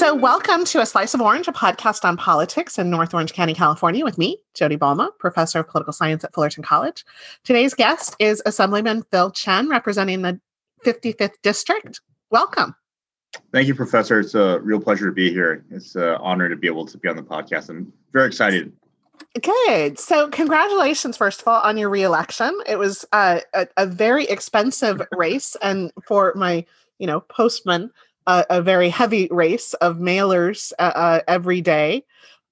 So, welcome to A Slice of Orange, a podcast on politics in North Orange County, California, with me, Jodi Balma, professor of political science at Fullerton College. Today's guest is Assemblyman Phil Chen, representing the 55th District. Welcome. Thank you, Professor. It's a real pleasure to be here. It's an honor to be able to be on the podcast. I'm very excited. Good. So, congratulations, first of all, on your reelection. It was uh, a, a very expensive race, and for my, you know, postman, uh, a very heavy race of mailers uh, uh, every day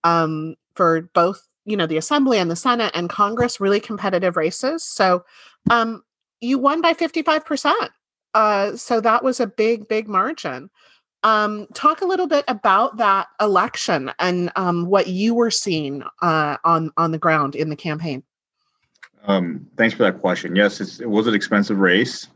um, for both, you know, the Assembly and the Senate and Congress. Really competitive races. So, um, you won by fifty-five percent. Uh, so that was a big, big margin. Um, talk a little bit about that election and um, what you were seeing uh, on on the ground in the campaign. Um, thanks for that question. Yes, it was an expensive race.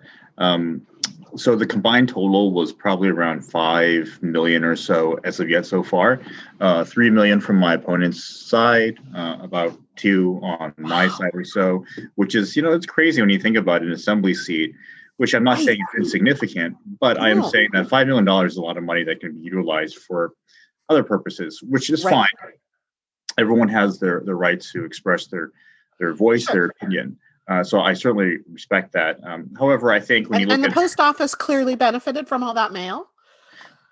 So the combined total was probably around five million or so as of yet so far. Uh, Three million from my opponent's side, uh, about two on my side or so, which is you know it's crazy when you think about an assembly seat which I'm not saying is insignificant, but I am saying that $5 million is a lot of money that can be utilized for other purposes, which is right. fine. Everyone has their, their right to express their, their voice, sure. their opinion. Uh, so I certainly respect that. Um, however, I think when and, you look and the at, post office clearly benefited from all that mail.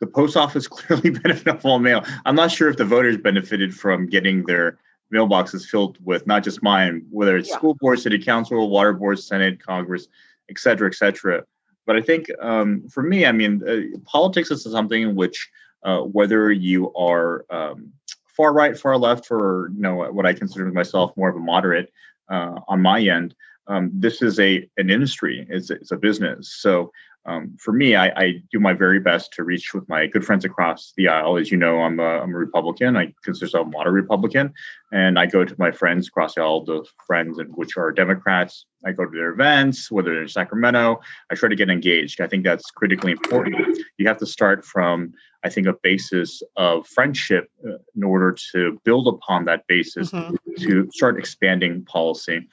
The post office clearly benefited from all mail. I'm not sure if the voters benefited from getting their mailboxes filled with not just mine, whether it's yeah. school board, city council, water board, senate, Congress, et cetera, et cetera. But I think um, for me, I mean, uh, politics is something in which uh, whether you are um, far right, far left, or you know what I consider myself more of a moderate uh, on my end, um, this is a an industry. It's, it's a business. So um, for me, I, I, do my very best to reach with my good friends across the aisle. As you know, I'm a, I'm a Republican. I consider myself a moderate Republican, and I go to my friends across the aisle, the friends which are Democrats. I go to their events, whether they're in Sacramento. I try to get engaged. I think that's critically important. You have to start from, I think, a basis of friendship uh, in order to build upon that basis mm-hmm. to start expanding policy.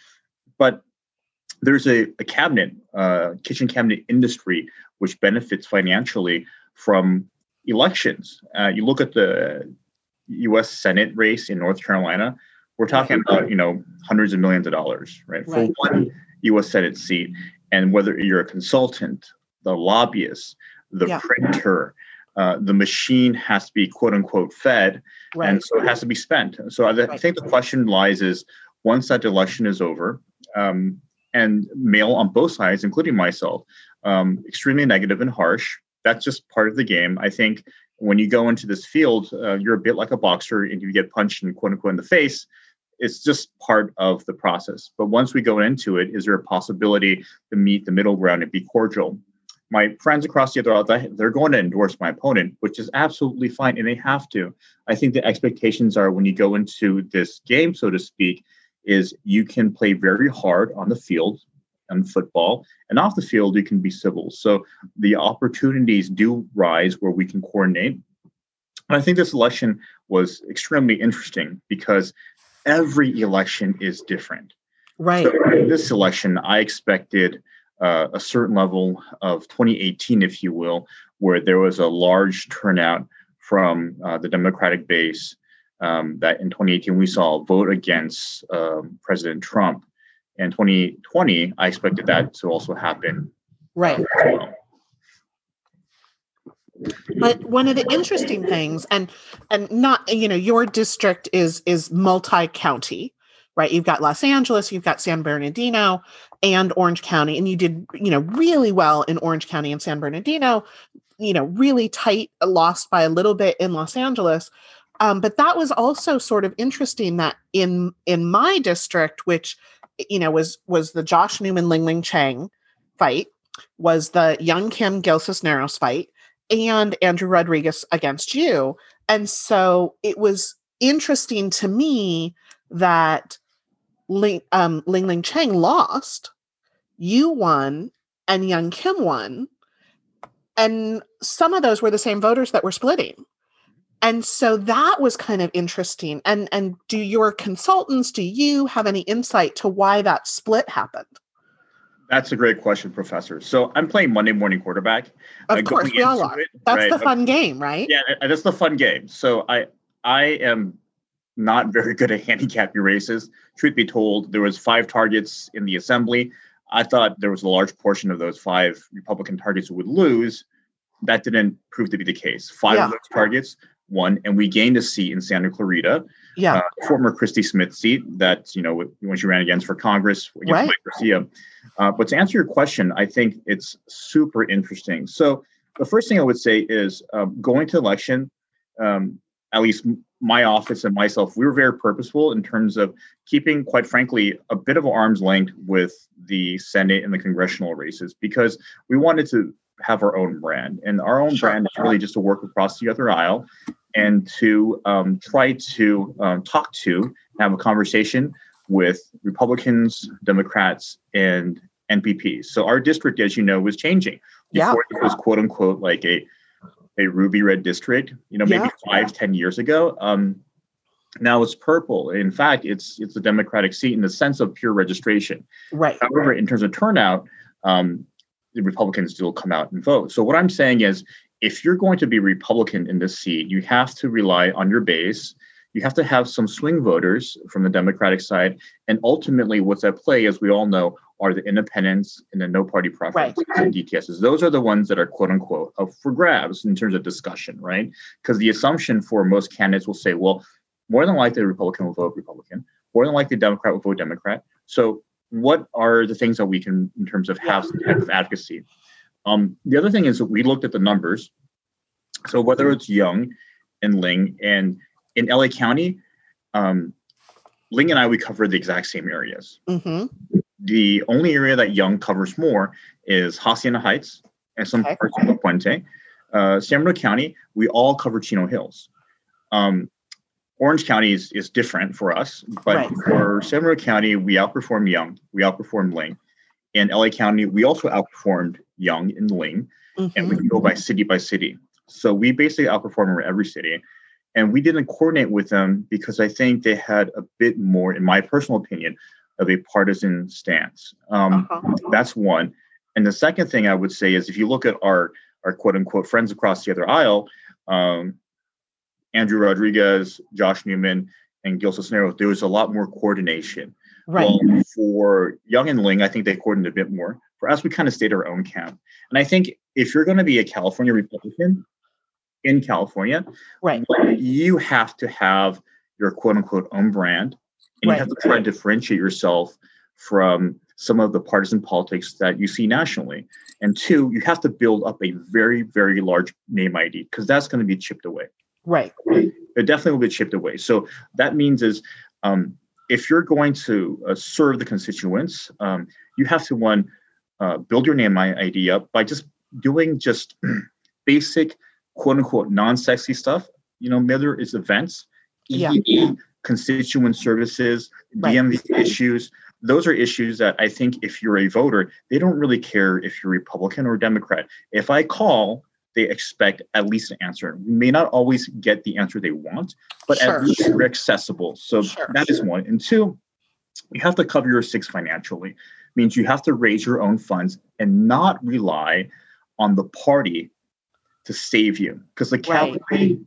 But there's a, a cabinet, uh, kitchen cabinet industry, which benefits financially from elections. Uh, you look at the U.S. Senate race in North Carolina, we're talking about you know hundreds of millions of dollars, right, for right. one U.S. Senate seat. And whether you're a consultant, the lobbyist, the yeah. printer, uh, the machine has to be quote unquote fed, right. and so it has to be spent. So I, I, think the question lies is once that election is over, um, and mail on both sides, including myself, um, extremely negative and harsh. That's just part of the game. I think when you go into this field, uh, you're a bit like a boxer and you get punched in quote unquote in the face. It's just part of the process. But once we go into it, is there a possibility to meet the middle ground and be cordial? My friends across the other aisle, they're going to endorse my opponent, which is absolutely fine, and they have to. I think the expectations are when you go into this game, so to speak, is you can play very hard on the field and football and off the field you can be civil. So the opportunities do rise where we can coordinate. And i think this election was extremely interesting because every election is different. Right. So this election i expected uh, a certain level of 2018 if you will where there was a large turnout from uh, the democratic base um, that in 2018 we saw a vote against um, President Trump. In 2020, I expected that to also happen. Right. Well. But one of the interesting things, and and not you know your district is is multi county, right? You've got Los Angeles, you've got San Bernardino, and Orange County, and you did you know really well in Orange County and San Bernardino. You know, really tight, lost by a little bit in Los Angeles. Um, but that was also sort of interesting that in in my district, which you know was was the Josh Newman Ling Ling Chang fight, was the Young Kim Gil Cisneros fight, and Andrew Rodriguez against you, and so it was interesting to me that Ling, um, Ling Ling Chang lost, you won, and Young Kim won, and some of those were the same voters that were splitting and so that was kind of interesting and and do your consultants do you have any insight to why that split happened That's a great question, Professor. So I'm playing Monday morning quarterback. Of uh, course, we all are. It, that's right? the fun game, right? Yeah, that's the fun game. So I I am not very good at handicapping races. Truth be told, there was five targets in the assembly. I thought there was a large portion of those five Republican targets would lose. That didn't prove to be the case. Five yeah. of those targets won, and we gained a seat in Santa Clarita. Yeah, uh, former Christy Smith seat that you know when she ran against for Congress against right. Mike Garcia. Uh, but to answer your question, I think it's super interesting. So the first thing I would say is um, going to election. Um, at least my office and myself, we were very purposeful in terms of keeping, quite frankly, a bit of arm's length with the Senate and the congressional races because we wanted to have our own brand. And our own sure. brand is really just to work across the other aisle and to um, try to um, talk to, have a conversation with Republicans, Democrats, and NPPs. So our district, as you know, was changing. Before yeah. it was quote unquote like a a ruby red district, you know, maybe yeah. five, ten years ago. Um, now it's purple. In fact, it's it's a Democratic seat in the sense of pure registration. Right. However, in terms of turnout, um, the Republicans still come out and vote. So what I'm saying is, if you're going to be Republican in this seat, you have to rely on your base. You have to have some swing voters from the Democratic side, and ultimately, what's at play, as we all know, are the independents and the no party preferences right. and DTSs. Those are the ones that are quote unquote up for grabs in terms of discussion, right? Because the assumption for most candidates will say, well, more than likely the Republican will vote Republican, more than likely the Democrat will vote Democrat. So what are the things that we can in terms of have some type of advocacy? Um, the other thing is that we looked at the numbers. So whether it's Young and Ling and in LA County, um, Ling and I, we cover the exact same areas. Mm-hmm. The only area that Young covers more is Hacienda Heights and some okay. parts of La Puente. Uh, San Bernardino County, we all cover Chino Hills. Um, Orange County is, is different for us, but right. for San Bernardino County, we outperformed Young, we outperformed Ling. In LA County, we also outperformed Young and Ling, mm-hmm. and we can go by city by city. So we basically outperformed every city. And we didn't coordinate with them because I think they had a bit more, in my personal opinion, of a partisan stance. Um, uh-huh. That's one. And the second thing I would say is if you look at our our quote unquote friends across the other aisle, um, Andrew Rodriguez, Josh Newman, and Gil Cisneros, there was a lot more coordination. Right. Well, for Young and Ling, I think they coordinated a bit more. For us, we kind of stayed our own camp. And I think if you're going to be a California Republican in California, right, you have to have your quote unquote own brand and right. you have to try to differentiate yourself from some of the partisan politics that you see nationally. And two, you have to build up a very, very large name ID because that's going to be chipped away. Right. It definitely will be chipped away. So that means is um, if you're going to uh, serve the constituents, um, you have to one uh, build your name my ID up by just doing just basic quote unquote non-sexy stuff. You know, whether it's events, yeah constituent services, right. DMV issues. Those are issues that I think if you're a voter, they don't really care if you're Republican or Democrat. If I call, they expect at least an answer. We may not always get the answer they want, but sure. at least you're accessible. So sure. that is one. And two, you have to cover your six financially. Means you have to raise your own funds and not rely on the party to save you because the cavalry right.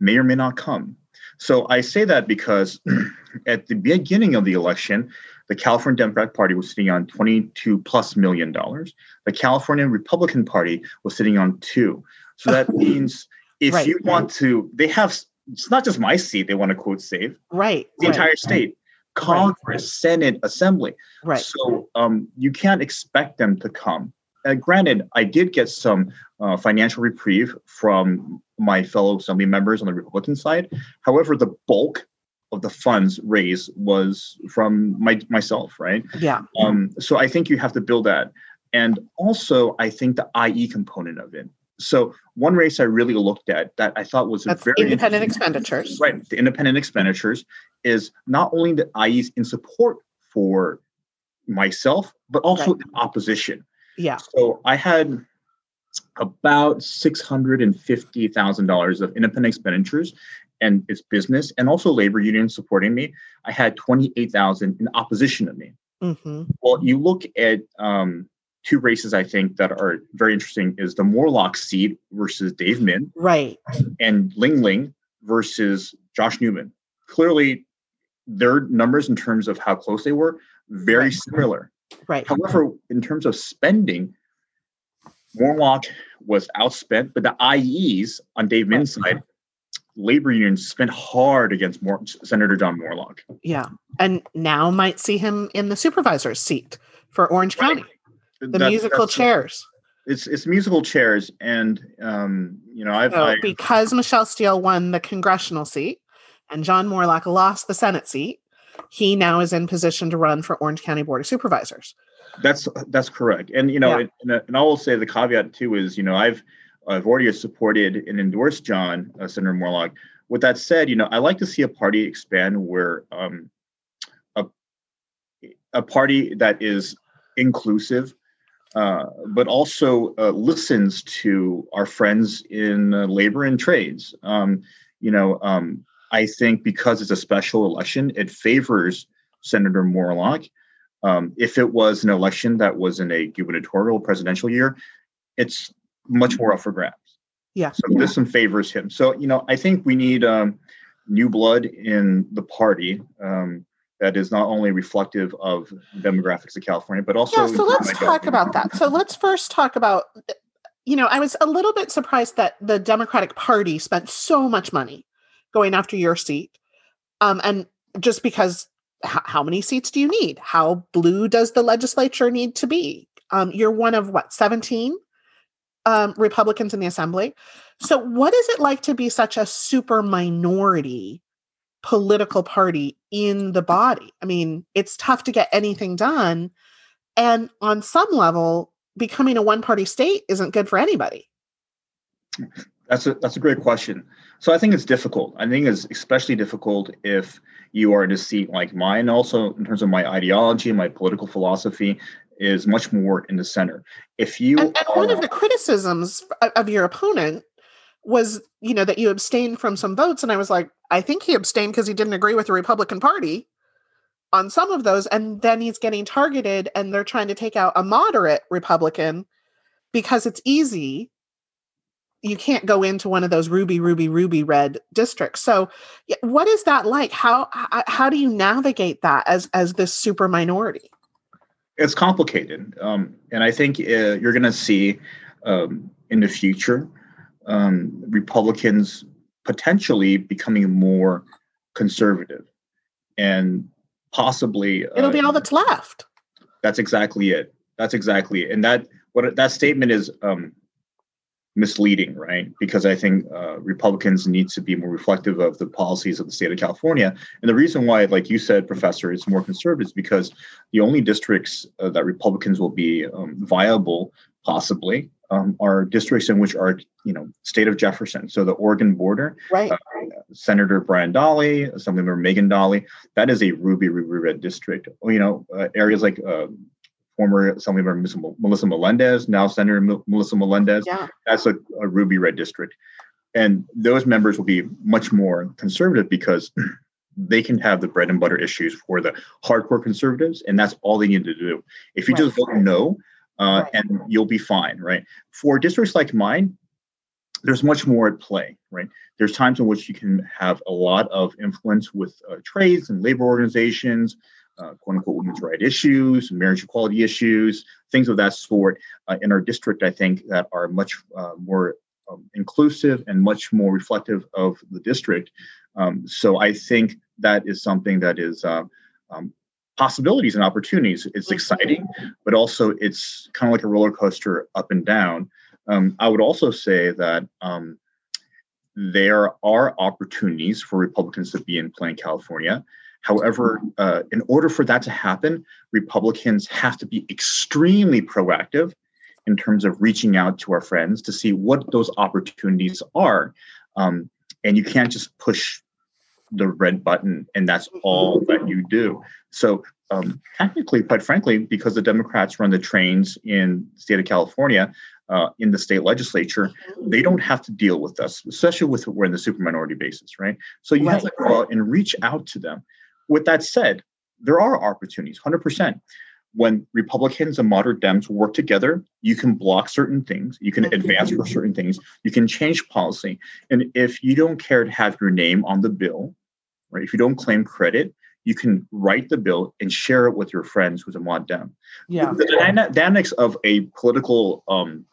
may or may not come. So I say that because at the beginning of the election, the California Democratic Party was sitting on 22 plus million dollars. The California Republican Party was sitting on two. So that means if right, you want to, they have, it's not just my seat they want to quote save. Right. The right, entire state. Congress, right. Senate, Assembly. Right. So um, you can't expect them to come. Uh, granted, I did get some uh, financial reprieve from my fellow assembly members on the Republican side. However, the bulk of the funds raised was from my myself, right? Yeah. Um, so I think you have to build that, and also I think the IE component of it. So one race I really looked at that I thought was That's very independent expenditures. Right. The independent expenditures is not only the IEs in support for myself, but also right. in opposition. Yeah. So I had about six hundred and fifty thousand dollars of independent expenditures, and its business, and also labor unions supporting me. I had twenty eight thousand in opposition to me. Mm-hmm. Well, you look at um, two races I think that are very interesting is the Moorlach seat versus Dave Min, right, and Ling Ling versus Josh Newman. Clearly, their numbers in terms of how close they were very right. similar. Right. However, in terms of spending, Moorlach was outspent, but the IEs on Dave Min's side, labor unions spent hard against More, Senator John Moorlach. Yeah, and now might see him in the supervisor's seat for Orange right. County the that's, musical that's, chairs. It's it's musical chairs, and um, you know I've so I, because Michelle Steel won the congressional seat, and John Moorlach lost the Senate seat. He now is in position to run for Orange County Board of Supervisors. That's that's correct, and you know, yeah. and, and I will say the caveat too is you know I've I've already supported and endorsed John uh, Senator Moorlach. With that said, you know I like to see a party expand where um, a a party that is inclusive uh, but also uh, listens to our friends in uh, labor and trades. Um, you know, um, I think because it's a special election, it favors Senator Moorlach. Um, if it was an election that was in a gubernatorial presidential year, it's much more up for grabs. Yeah. So this one favors him. So you know, I think we need um, new blood in the party. Um, that is not only reflective of demographics of California, but also. Yeah, so let's talk about that. So let's first talk about, you know, I was a little bit surprised that the Democratic Party spent so much money going after your seat. Um, and just because h- how many seats do you need? How blue does the legislature need to be? Um, you're one of what, 17 um, Republicans in the assembly. So, what is it like to be such a super minority political party in the body. I mean, it's tough to get anything done. And on some level, becoming a one party state isn't good for anybody. That's a that's a great question. So I think it's difficult. I think it's especially difficult if you are in a seat like mine. Also, in terms of my ideology, my political philosophy is much more in the center. If you and, and are, one of the criticisms of your opponent was you know that you abstained from some votes and i was like i think he abstained because he didn't agree with the republican party on some of those and then he's getting targeted and they're trying to take out a moderate republican because it's easy. You can't go into one of those ruby ruby ruby red districts. So what is that like? How how do you navigate that as as this super minority? It's complicated um, and i think uh, you're going to see um, in the future um, Republicans potentially becoming more conservative and possibly it'll uh, be all that's left. That's exactly it. That's exactly it. And that what that statement is um, misleading, right? Because I think uh, Republicans need to be more reflective of the policies of the state of California. And the reason why, like you said, Professor, it's more conservative is because the only districts uh, that Republicans will be um, viable, possibly, um, are districts in which are, you know, state of Jefferson. So the Oregon border, right? Uh, Senator Brian Dahle, Assemblymember Megan Dahle, that is a ruby, ruby red district. You know, uh, areas like uh, former Assemblymember Melissa Melendez, now Senator M- Melissa Melendez, yeah. that's a, a ruby red district. And those members will be much more conservative because they can have the bread and butter issues for the hardcore conservatives, and that's all they need to do. If you right. just vote no, uh, right. and you'll be fine, right? For districts like mine, there's much more at play, right? There's times in which you can have a lot of influence with uh, trades and labor organizations, uh, quote unquote women's rights issues, marriage equality issues, things of that sort uh, in our district, I think that are much uh, more um, inclusive and much more reflective of the district. Um, so I think that is something that is uh, um, possibilities and opportunities. It's mm-hmm. exciting, but also it's kind of like a roller coaster up and down. Um, I would also say that um, there are opportunities for Republicans to be in play in California. However, uh, in order for that to happen, Republicans have to be extremely proactive in terms of reaching out to our friends to see what those opportunities are. Um, and you can't just push the red button and that's all that you do. So um, technically, quite frankly, because the Democrats run the trains in the state of California, uh, in the state legislature, they don't have to deal with us, especially with we're in the super minority basis, right? So you right. have to go out and reach out to them. With that said, there are opportunities, 100%. When Republicans and moderate Dems work together, you can block certain things, you can advance for certain things, you can change policy. And if you don't care to have your name on the bill, right, if you don't claim credit, you can write the bill and share it with your friends who's a mod dem. Yeah. The dynamics of a political um,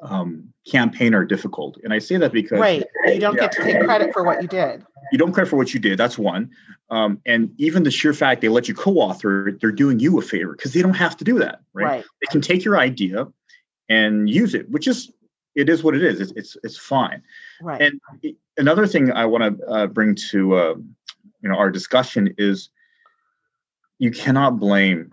um, campaign are difficult, and I say that because right, you don't yeah. get to take credit for what you did. You don't credit for what you did. That's one, um, and even the sheer fact they let you co-author, they're doing you a favor because they don't have to do that. Right? right? They can take your idea and use it, which is it is what it is. It's it's, it's fine. Right. And another thing I want to uh, bring to uh, you know our discussion is you cannot blame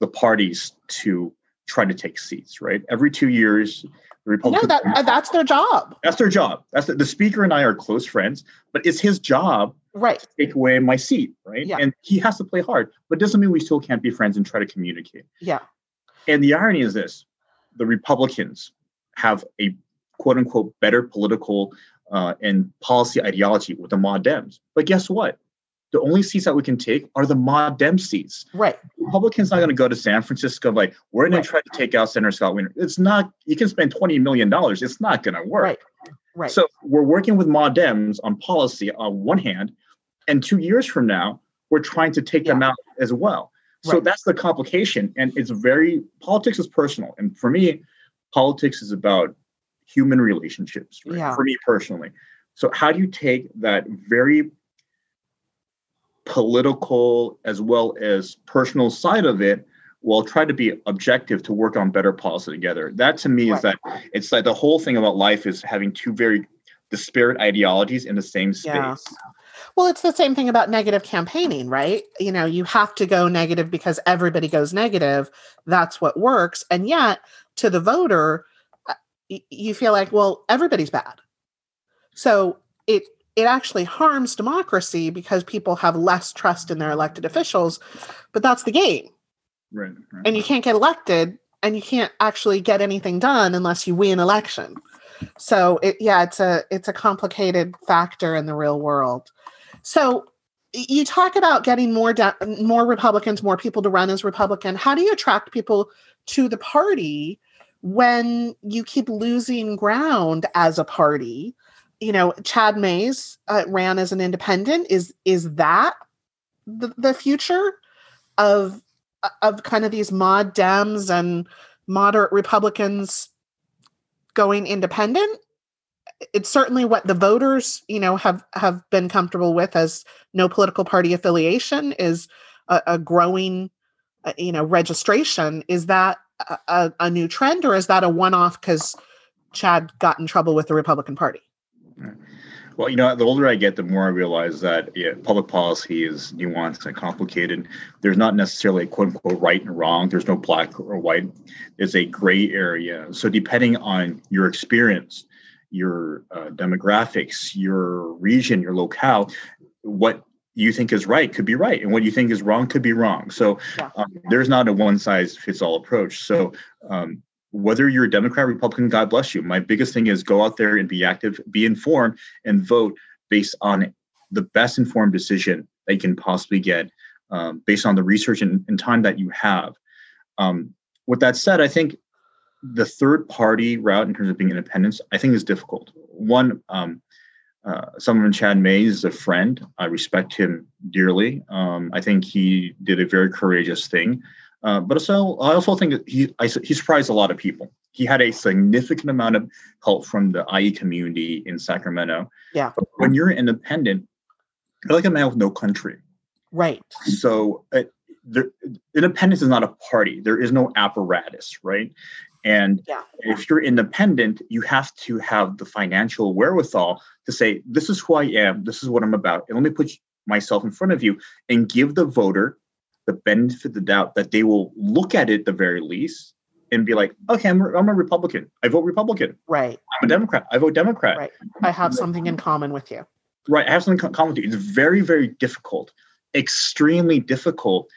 the parties to try to take seats right every two years the republicans no, that, that's their job that's their job that's the, the speaker and i are close friends but it's his job right to take away my seat right yeah. and he has to play hard but doesn't mean we still can't be friends and try to communicate yeah and the irony is this the republicans have a quote unquote better political uh, and policy ideology with the mod Dems. But guess what? The only seats that we can take are the mod Dem seats. Right. Republicans not going to go to San Francisco like we're going right. to try to take out Senator Scott Wiener. It's not. You can spend twenty million dollars. It's not going to work. Right. Right. So we're working with mod Dems on policy on one hand, and two years from now we're trying to take yeah. them out as well. So right. that's the complication, and it's very politics is personal, and for me, politics is about human relationships right? yeah. for me personally. So how do you take that very political as well as personal side of it while try to be objective to work on better policy together? That to me right. is that it's like the whole thing about life is having two very disparate ideologies in the same space. Yeah. Well, it's the same thing about negative campaigning, right? You know, you have to go negative because everybody goes negative. That's what works. And yet, to the voter, uh, you feel like, well, everybody's bad. So it it actually harms democracy because people have less trust in their elected officials. But that's the game. Right, right. And you can't get elected and you can't actually get anything done unless you win election. So it yeah, it's a it's a complicated factor in the real world. So you talk about getting more de- more Republicans, more people to run as Republican. How do you attract people to the party when you keep losing ground as a party? You know chad Mayes uh, ran as an independent. Is is that the, the future of of kind of these mod dems and moderate republicans going independent it's certainly what the voters you know have have been comfortable with as no political party affiliation is a, a growing uh, you know registration is that a, a new trend, or is that a one off because Chad got in trouble with the Republican Party? Well, you know, the older I get, the more I realize that yeah, public policy is nuanced and complicated. There's not necessarily a quote unquote right and wrong. There's no black or white. There's a gray area. So, depending on your experience, your uh, demographics, your region, your locale, what you think is right could be right and what you think is wrong could be wrong. So um, there's not a one size fits all approach. So um, whether you're a democrat republican god bless you. My biggest thing is go out there and be active be informed and vote based on the best informed decision that you can possibly get um, based on the research and, and, time that you have. Um, with that said i think the third party route in terms of being independent, i think is difficult one um, uh, someone Chad Mayes is a friend. I respect him dearly. Um, I think he did a very courageous thing. Uh, but also, I also think that he I, he surprised a lot of people. He had a significant amount of help from the IE community in Sacramento. Yeah. But when you're independent, you're like a man with no country. Right. So uh, there, independence is not a party. There is no apparatus, right? And yeah. if you're independent, you have to have the financial wherewithal to say, this is who I am, this is what I'm about. And let me put myself in front of you and give the voter the benefit of the doubt that they will look at it the very least and be like, okay, I'm, I'm a Republican. I vote Republican. Right. I'm a Democrat. I vote Democrat. Right. I have something in common with you. Right. I have something in common with you. It's very, very difficult, extremely difficult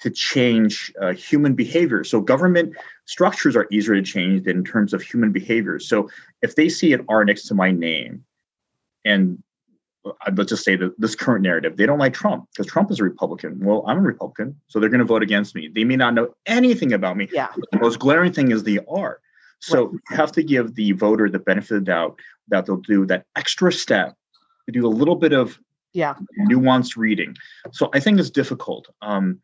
to change uh, human behavior. So government structures are easier to change than in terms of human behavior. So if they see an R next to my name, and let's just say that this current narrative, they don't like Trump because Trump is a Republican. Well, I'm a Republican, so they're going to vote against me. They may not know anything about me. Yeah. The most glaring thing is the R. So right. you have to give the voter the benefit of the doubt that they'll do that extra step to do a little bit of yeah nuanced reading. So I think it's difficult. Um,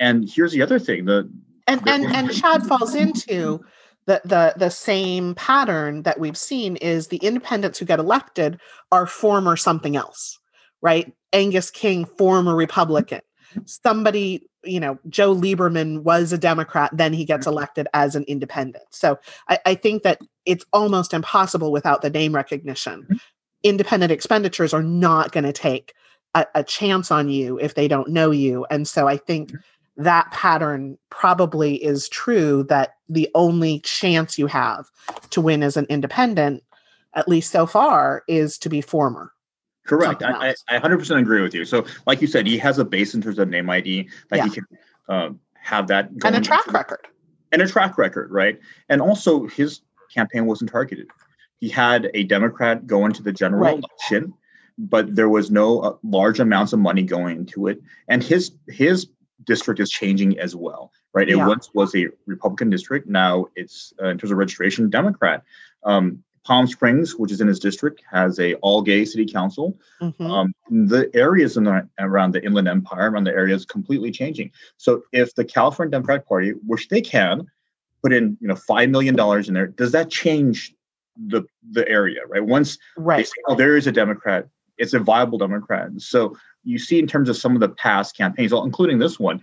and here's the other thing: the and the, and and Chad falls into the the the same pattern that we've seen is the independents who get elected are former something else, right? Angus King, former Republican. Somebody, you know, Joe Lieberman was a Democrat, then he gets elected as an independent. So I, I think that it's almost impossible without the name recognition. Independent expenditures are not going to take a, a, chance on you if they don't know you. And so I think that pattern probably is true that the only chance you have to win as an independent, at least so far, is to be former. Correct. I, I, 100% agree with you. So, like you said, he has a base in terms of name ID that yeah. he can uh, have that. And a track record. And a track record, right? And also, his campaign wasn't targeted. He had a Democrat go into the general right. election, but there was no uh, large amounts of money going into it. And his his district is changing as well, right? It yeah. once was a Republican district. Now it's uh, in terms of registration, Democrat. Um, Palm Springs, which is in his district, has a all gay city council. Mm-hmm. Um, the areas in the, around the Inland Empire, around the areas, completely changing. So if the California Democratic Party, which they can, put in you know five million dollars in there, does that change the the area? Right. Once right. they say, oh, there is a Democrat, it's a viable Democrat. So you see in terms of some of the past campaigns, including this one,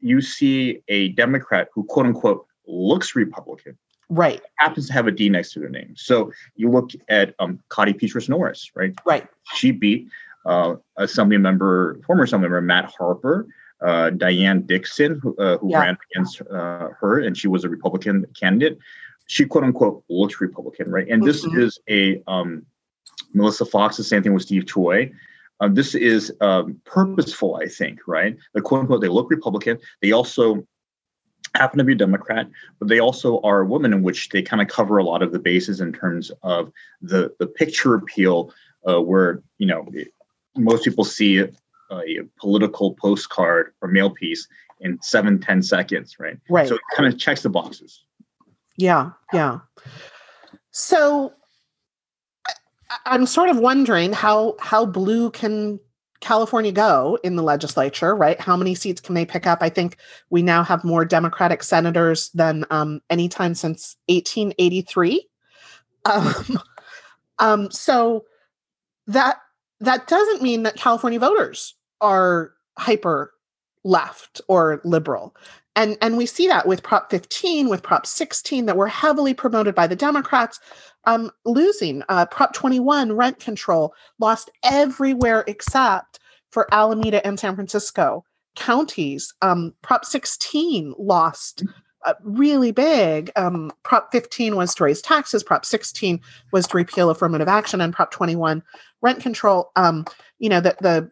you see a Democrat who quote unquote looks Republican. Right. Happens to have a D next to their name. So you look at um, Cottie Petrie-Norris, right? Right. She beat uh, Assembly member, former Assembly member Matt Harper, uh, Diane Dixon, who, uh, who yeah. ran against uh, her, and she was a Republican candidate. She quote unquote looks Republican, right? And mm-hmm. this is a um, Melissa Fox, the same thing with Steve Choi. Um, this is um, purposeful, I think, right? The quote unquote, they look Republican. They also happen to be a Democrat, but they also are a woman in which they kind of cover a lot of the bases in terms of the, the picture appeal, uh, where, you know, most people see a, a political postcard or mail piece in seven ten seconds, right? Right. So it kind of checks the boxes. Yeah, yeah. So I'm sort of wondering how how blue can California go in the legislature, right? How many seats can they pick up? I think we now have more Democratic senators than um, any time since 1883. Um, um, so that that doesn't mean that California voters are hyper left or liberal. And, and we see that with Prop 15, with Prop 16, that were heavily promoted by the Democrats, um, losing. Uh, Prop 21, rent control, lost everywhere except for Alameda and San Francisco counties. Um, Prop 16 lost uh, really big. Um, Prop 15 was to raise taxes. Prop 16 was to repeal affirmative action, and Prop 21, rent control. Um, you know, the the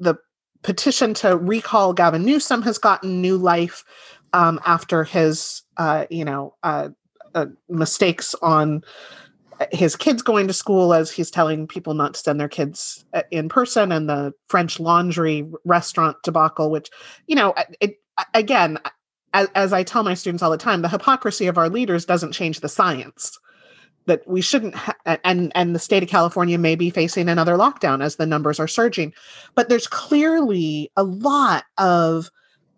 the petition to recall Gavin Newsom has gotten new life um, after his, uh, you know, uh, uh, mistakes on his kids going to school as he's telling people not to send their kids uh, in person and the French laundry restaurant debacle, which, you know, it, again, as, as I tell my students all the time, the hypocrisy of our leaders doesn't change the science that we shouldn't ha- and and the state of California may be facing another lockdown as the numbers are surging. But there's clearly a lot of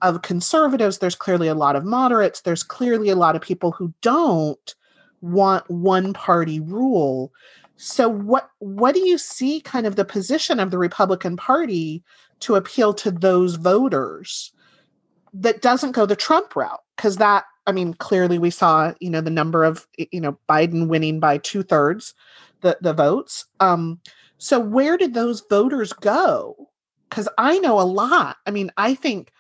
of conservatives there's clearly a lot of moderates there's clearly a lot of people who don't want one party rule. So what what do you see kind of the position of the Republican Party to appeal to those voters that doesn't go the Trump route? Because that I mean, clearly we saw, you know, the number of, you know, Biden winning by two thirds the, the votes. Um, so where did those voters go? Because I know a lot. I mean, I think,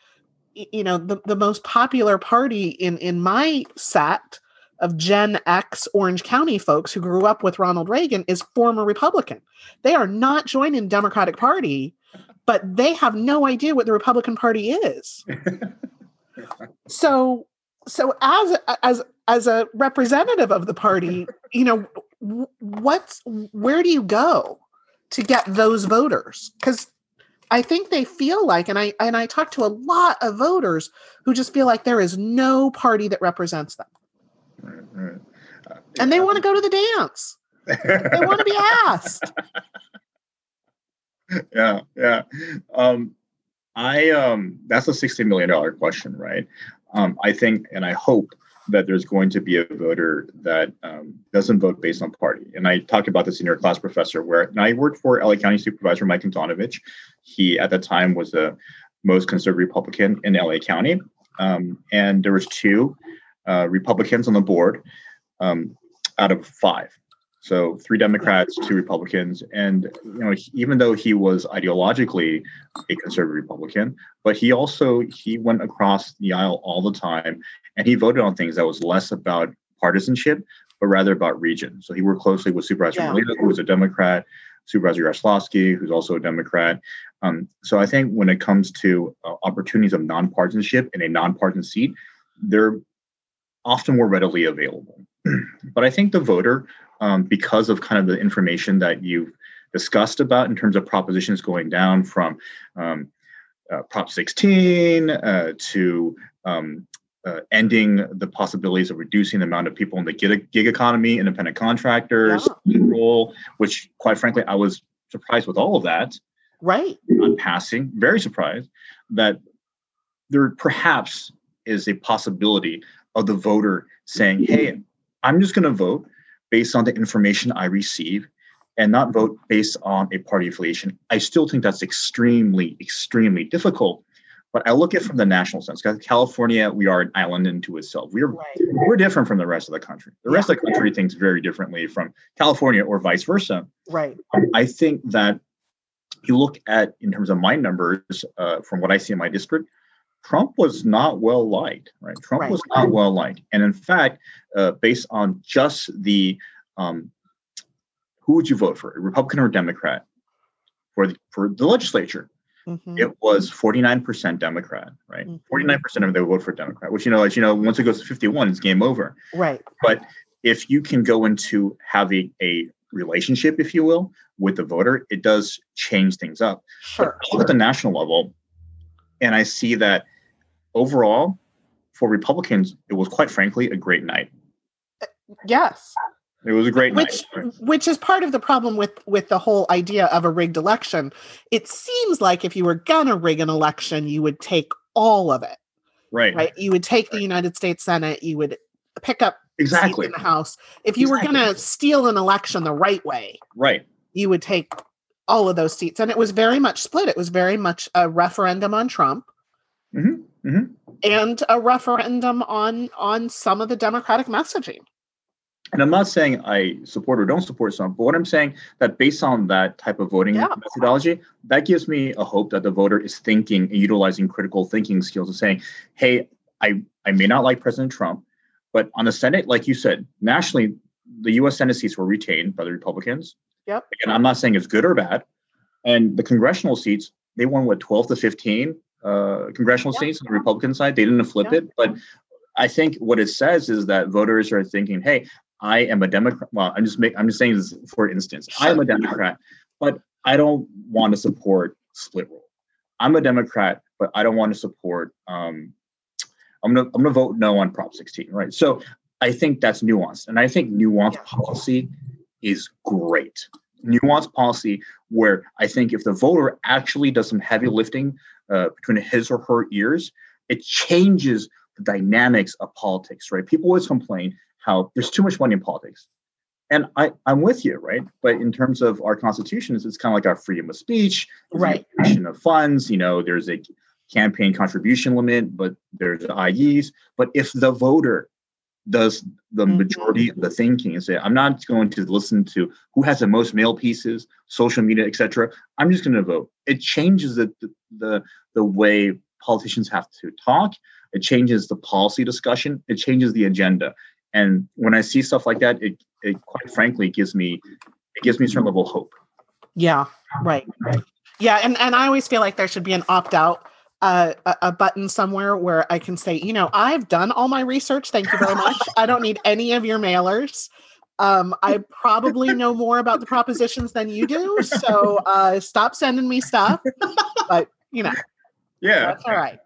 you know, the, the most popular party in in my set of Gen X Orange County folks who grew up with Ronald Reagan is former Republican. They are not joining Democratic Party, but they have no idea what the Republican Party is. so so as as as a representative of the party, you know, what's where do you go to get those voters because I think they feel like, and I and I talk to a lot of voters who just feel like there is no party that represents them, right, right. Uh, and they want to go to the dance. they want to be asked. Yeah, yeah. Um, I um, that's a sixty million dollar question, right? Um, I think, and I hope that there's going to be a voter that um, doesn't vote based on party. And I talked about this in your class professor, where I worked for LA County Supervisor Mike Antonovich. He at the time was the most conservative Republican in LA County, um, and there was two uh, Republicans on the board um, out of five. So three Democrats, two Republicans, and you know, even though he was ideologically a conservative Republican, but he also he went across the aisle all the time, and he voted on things that was less about partisanship, but rather about region. So he worked closely with Supervisor yeah. Molina, who was a Democrat, Supervisor Yaroslavsky, who's also a Democrat. Um, so I think when it comes to uh, opportunities of nonpartisanship in a nonpartisan seat, they're often more readily available. but I think the voter um, because of kind of the information that you've discussed about in terms of propositions going down from um, uh, Prop 16 uh, to um, uh, ending the possibilities of reducing the amount of people in the gig, gig economy, independent contractors yeah. role, which quite frankly, I was surprised with all of that. Right. On passing, very surprised that there perhaps is a possibility of the voter saying, hey, I'm just going to vote based on the information I receive and not vote based on a party affiliation. I still think that's extremely, extremely difficult. But I look at it from the national sense. Because California, we are an island into itself. We're right. we're different from the rest of the country. The rest of the country thinks very differently from California or vice versa. Right. I think that you look at in terms of my numbers uh, from what I see in my district, Trump was not well liked, right? Trump right. was not well liked. And in fact, uh, based on just the um, who would you vote for, a Republican or Democrat for the, for the legislature? Mm-hmm. It was 49% Democrat, right? Mm-hmm. 49% of them vote for Democrat, which you know, as you know, once it goes to 51, it's game over. Right. But if you can go into having a relationship, if you will, with the voter, it does change things up. Sure. But at the national level, and I see that overall, for Republicans, it was quite frankly a great night. Uh, yes. It was a great which, night. Which is part of the problem with with the whole idea of a rigged election. It seems like if you were gonna rig an election, you would take all of it. Right. Right. You would take right. the United States Senate, you would pick up exactly in the House. If you exactly. were gonna steal an election the right way, right, you would take all of those seats. And it was very much split. It was very much a referendum on Trump. Mm-hmm. Mm-hmm. and a referendum on on some of the democratic messaging and i'm not saying i support or don't support some but what i'm saying that based on that type of voting yeah. methodology that gives me a hope that the voter is thinking and utilizing critical thinking skills and saying hey i i may not like president trump but on the senate like you said nationally the us senate seats were retained by the republicans yep and i'm not saying it's good or bad and the congressional seats they won what 12 to 15 uh, congressional yeah. seats on the Republican side. They didn't flip yeah. it, but I think what it says is that voters are thinking, "Hey, I am a Democrat." Well, I'm just make, I'm just saying this for instance. I am a Democrat, but I don't want to support split rule. I'm a Democrat, but I don't want to support. Um, I'm gonna I'm gonna vote no on Prop 16, right? So I think that's nuanced, and I think nuanced policy is great. Nuanced policy where I think if the voter actually does some heavy lifting uh, between his or her ears, it changes the dynamics of politics, right? People always complain how there's too much money in politics. And I, I'm with you, right? But in terms of our constitution, it's kind of like our freedom of speech, right? Of funds, you know, there's a campaign contribution limit, but there's IEs. But if the voter does the mm-hmm. majority of the thinking and say, I'm not going to listen to who has the most mail pieces, social media, etc. I'm just going to vote. It changes the, the the way politicians have to talk. It changes the policy discussion. It changes the agenda. And when I see stuff like that, it, it quite frankly gives me it gives me a certain level of hope. Yeah, right. Yeah, and, and I always feel like there should be an opt out a, a, button somewhere where I can say, you know, I've done all my research. Thank you very much. I don't need any of your mailers. Um, I probably know more about the propositions than you do, so uh, stop sending me stuff. But you know, yeah, that's all right.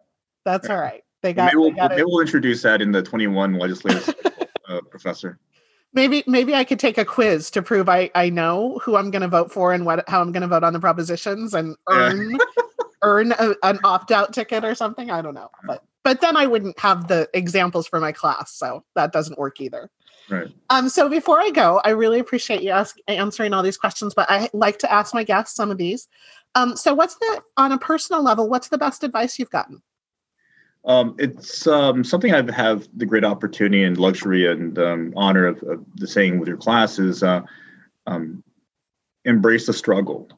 That's all right. They got. we'll, they got it. we'll introduce that in the 21 legislative uh, professor. Maybe maybe I could take a quiz to prove I I know who I'm going to vote for and what how I'm going to vote on the propositions and Yeah. Earn a, an opt out ticket or something. I don't know, but but then I wouldn't have the examples for my class, so that doesn't work either. Right. Um, so before I go, I really appreciate you ask, answering all these questions, but I like to ask my guests some of these. Um, so what's the on a personal level? What's the best advice you've gotten? Um, it's um, something I've have the great opportunity and luxury and um, honor of, of the saying with your class is uh, um, embrace the struggle.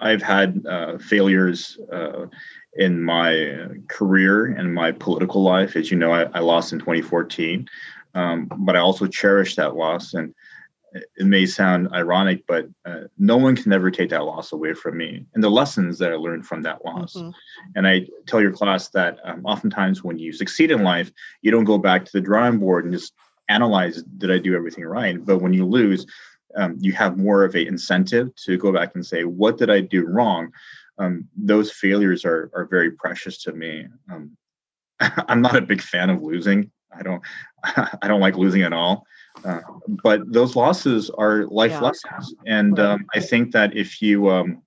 I've had uh, failures uh, in my career and my political life. As you know, I, I lost in 2014, um, but I also cherish that loss. And it may sound ironic, but uh, no one can ever take that loss away from me and the lessons that I learned from that loss. Mhm. And I tell your class that um, oftentimes when you succeed in life, you don't go back to the drawing board and just analyze did I do everything right? But when you lose, um, you have more of a incentive to go back and say, what did I do wrong? Um, those failures are are very precious to me. Um, I'm not a big fan of losing. I don't I don't like losing at all. Uh, but those losses are life Yeah. lessons, and um, I think that if you um,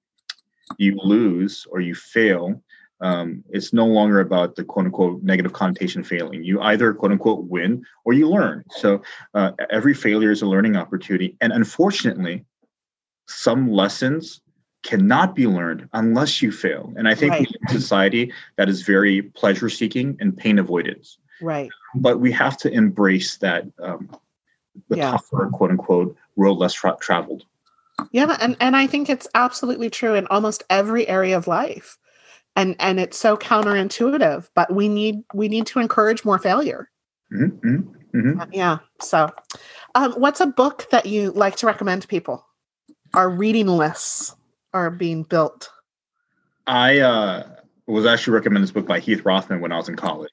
you lose or you fail, um, it's no longer about the quote unquote negative connotation failing. You either quote unquote win or you learn. So uh, every failure is a learning opportunity. And unfortunately, some lessons cannot be learned unless you fail. And I think Right. in a society that is very pleasure seeking and pain avoidance. Right. But we have to embrace that um, the Yeah. tougher quote unquote road less tra- traveled. Yeah, and and I think it's absolutely true in almost every area of life. And and it's so counterintuitive, but we need we need to encourage more failure. Mhm, mhm, mhm. Yeah. So, um, what's a book that you like to recommend to people? Our reading lists are being built. I uh, was actually recommended this book by Heath Rothman when I was in college,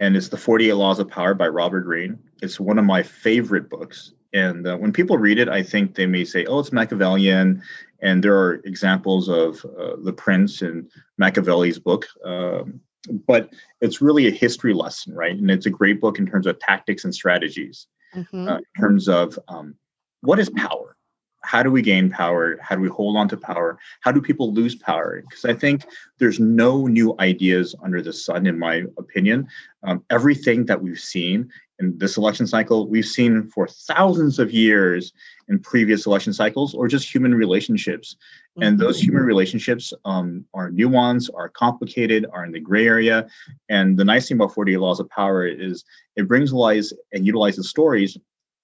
and it's The 48 Laws of Power by Robert Greene. It's one of my favorite books. And uh, when people read it, I think they may say, oh, it's Machiavellian. And there are examples of uh, The Prince and Machiavelli's book. Um, but it's really a history lesson, right? And it's a great book in terms of tactics and strategies Mhm. uh, in terms of um, what is power? How do we gain power? How do we hold on to power? How do people lose power? Because I think there's no new ideas under the sun, in my opinion. Um, everything that we've seen in this election cycle, we've seen for thousands of years in previous election cycles, or just human relationships. And those Mhm. human relationships um, are nuanced, are complicated, are in the gray area. And the nice thing about 48 Laws of Power is it brings lies and utilizes stories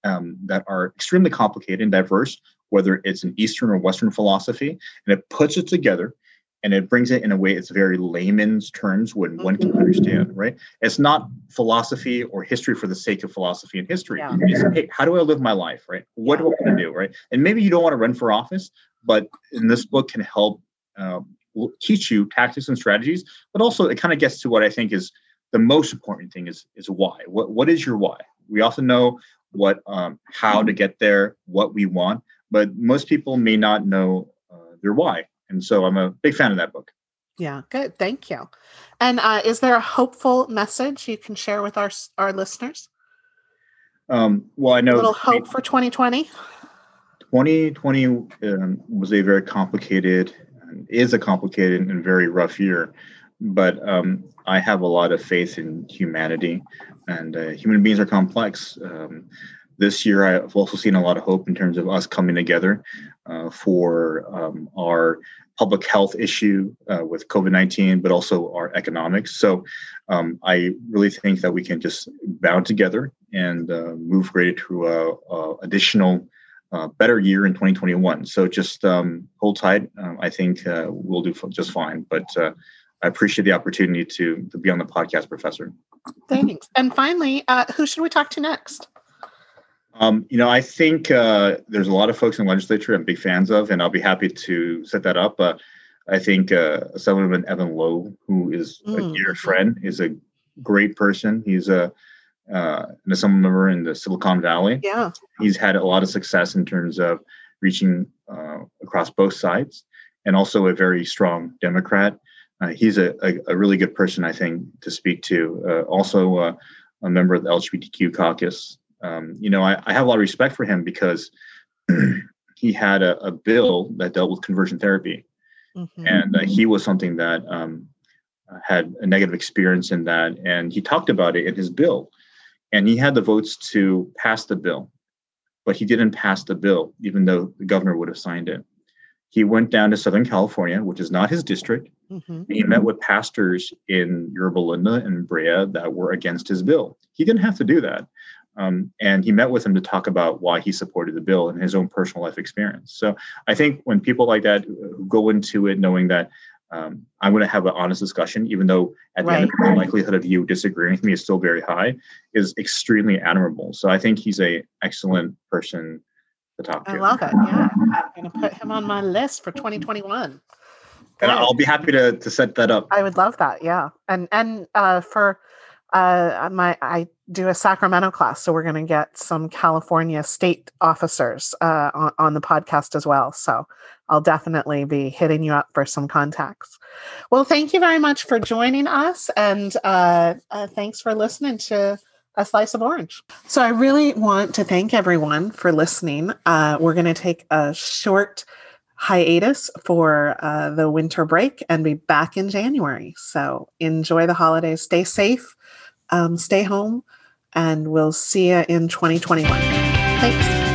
um, that are extremely complicated and diverse, whether it's an Eastern or Western philosophy, and it puts it together and it brings it in a way it's very layman's terms when one can understand, right? It's not philosophy or history for the sake of philosophy and history. Yeah. It's, hey, how do I live my life, right? What do I want to do, right? And maybe you don't want to run for office, but in this book can help will teach you tactics and strategies, but also it kind of gets to what I think is the most important thing is is why. What what is your why? We often know what um, how to get there, what we want, but most people may not know uh, their why. And so I'm a big fan of that book. Yeah, good. Thank you. And uh, is there a hopeful message you can share with our our listeners? Um, well, I know a little hope for 2020. 2020 um, was a very complicated, is a complicated and very rough year, but um, I have a lot of faith in humanity, and uh, human beings are complex. This year, I've also seen a lot of hope in terms of us coming together uh, for um, our public health issue uh, with COVID 19, but also our economics. So um, I really think that we can just bound together and uh, move greater to a, additional uh, better year in 2021. So just um, hold tight. Um, I think uh, we'll do just fine. But uh, I appreciate the opportunity to, to be on the podcast, Professor. Thanks. And finally, who should we talk to next? Um, you know, I think uh, there's a lot of folks in the legislature I'm big fans of, and I'll be happy to set that up. Uh, I think uh, Assemblyman Evan Low, who is a Mm. dear friend, is a great person. He's a uh, an assembly member in the Silicon Valley. Yeah. He's had a lot of success in terms of reaching uh, across both sides and also a very strong Democrat. Uh, he's a, a, a, really good person, I think, to speak to. Uh, also, uh, a member of the LGBTQ caucus. Um, you know, I, I, have a lot of respect for him because he had a, a, bill that dealt with conversion therapy. Mm-hmm. And uh, he was something that um, had a negative experience in that. And he talked about it in his bill. And he had the votes to pass the bill, but he didn't pass the bill, even though the governor would have signed it. He went down to Southern California, which is not his district. Mm-hmm. He met with pastors in Yorba Linda and Brea that were against his bill. He didn't have to do that. Um, and he met with him to talk about why he supported the bill and his own personal life experience. So I think when people like that go into it knowing that um, I'm going to have an honest discussion, even though at the right. end of the likelihood of you disagreeing with me is still very high, is extremely admirable. So I think he's a excellent person to talk to. I love it. Yeah, I'm going to put him on my list for 2021. And I'll be happy to to set that up. I would love that. Yeah, and and uh, for uh, my I do a Sacramento class, so we're going to get some California state officers uh, on, on the podcast as well. So I'll definitely be hitting you up for some contacts. Well, thank you very much for joining us, and uh, uh, thanks for listening to a slice of orange. So I really want to thank everyone for listening. Uh, we're going to take a short hiatus for uh, the winter break and be back in January. So enjoy the holidays. Stay safe um, stay home, and we'll see you in 2021. Thanks.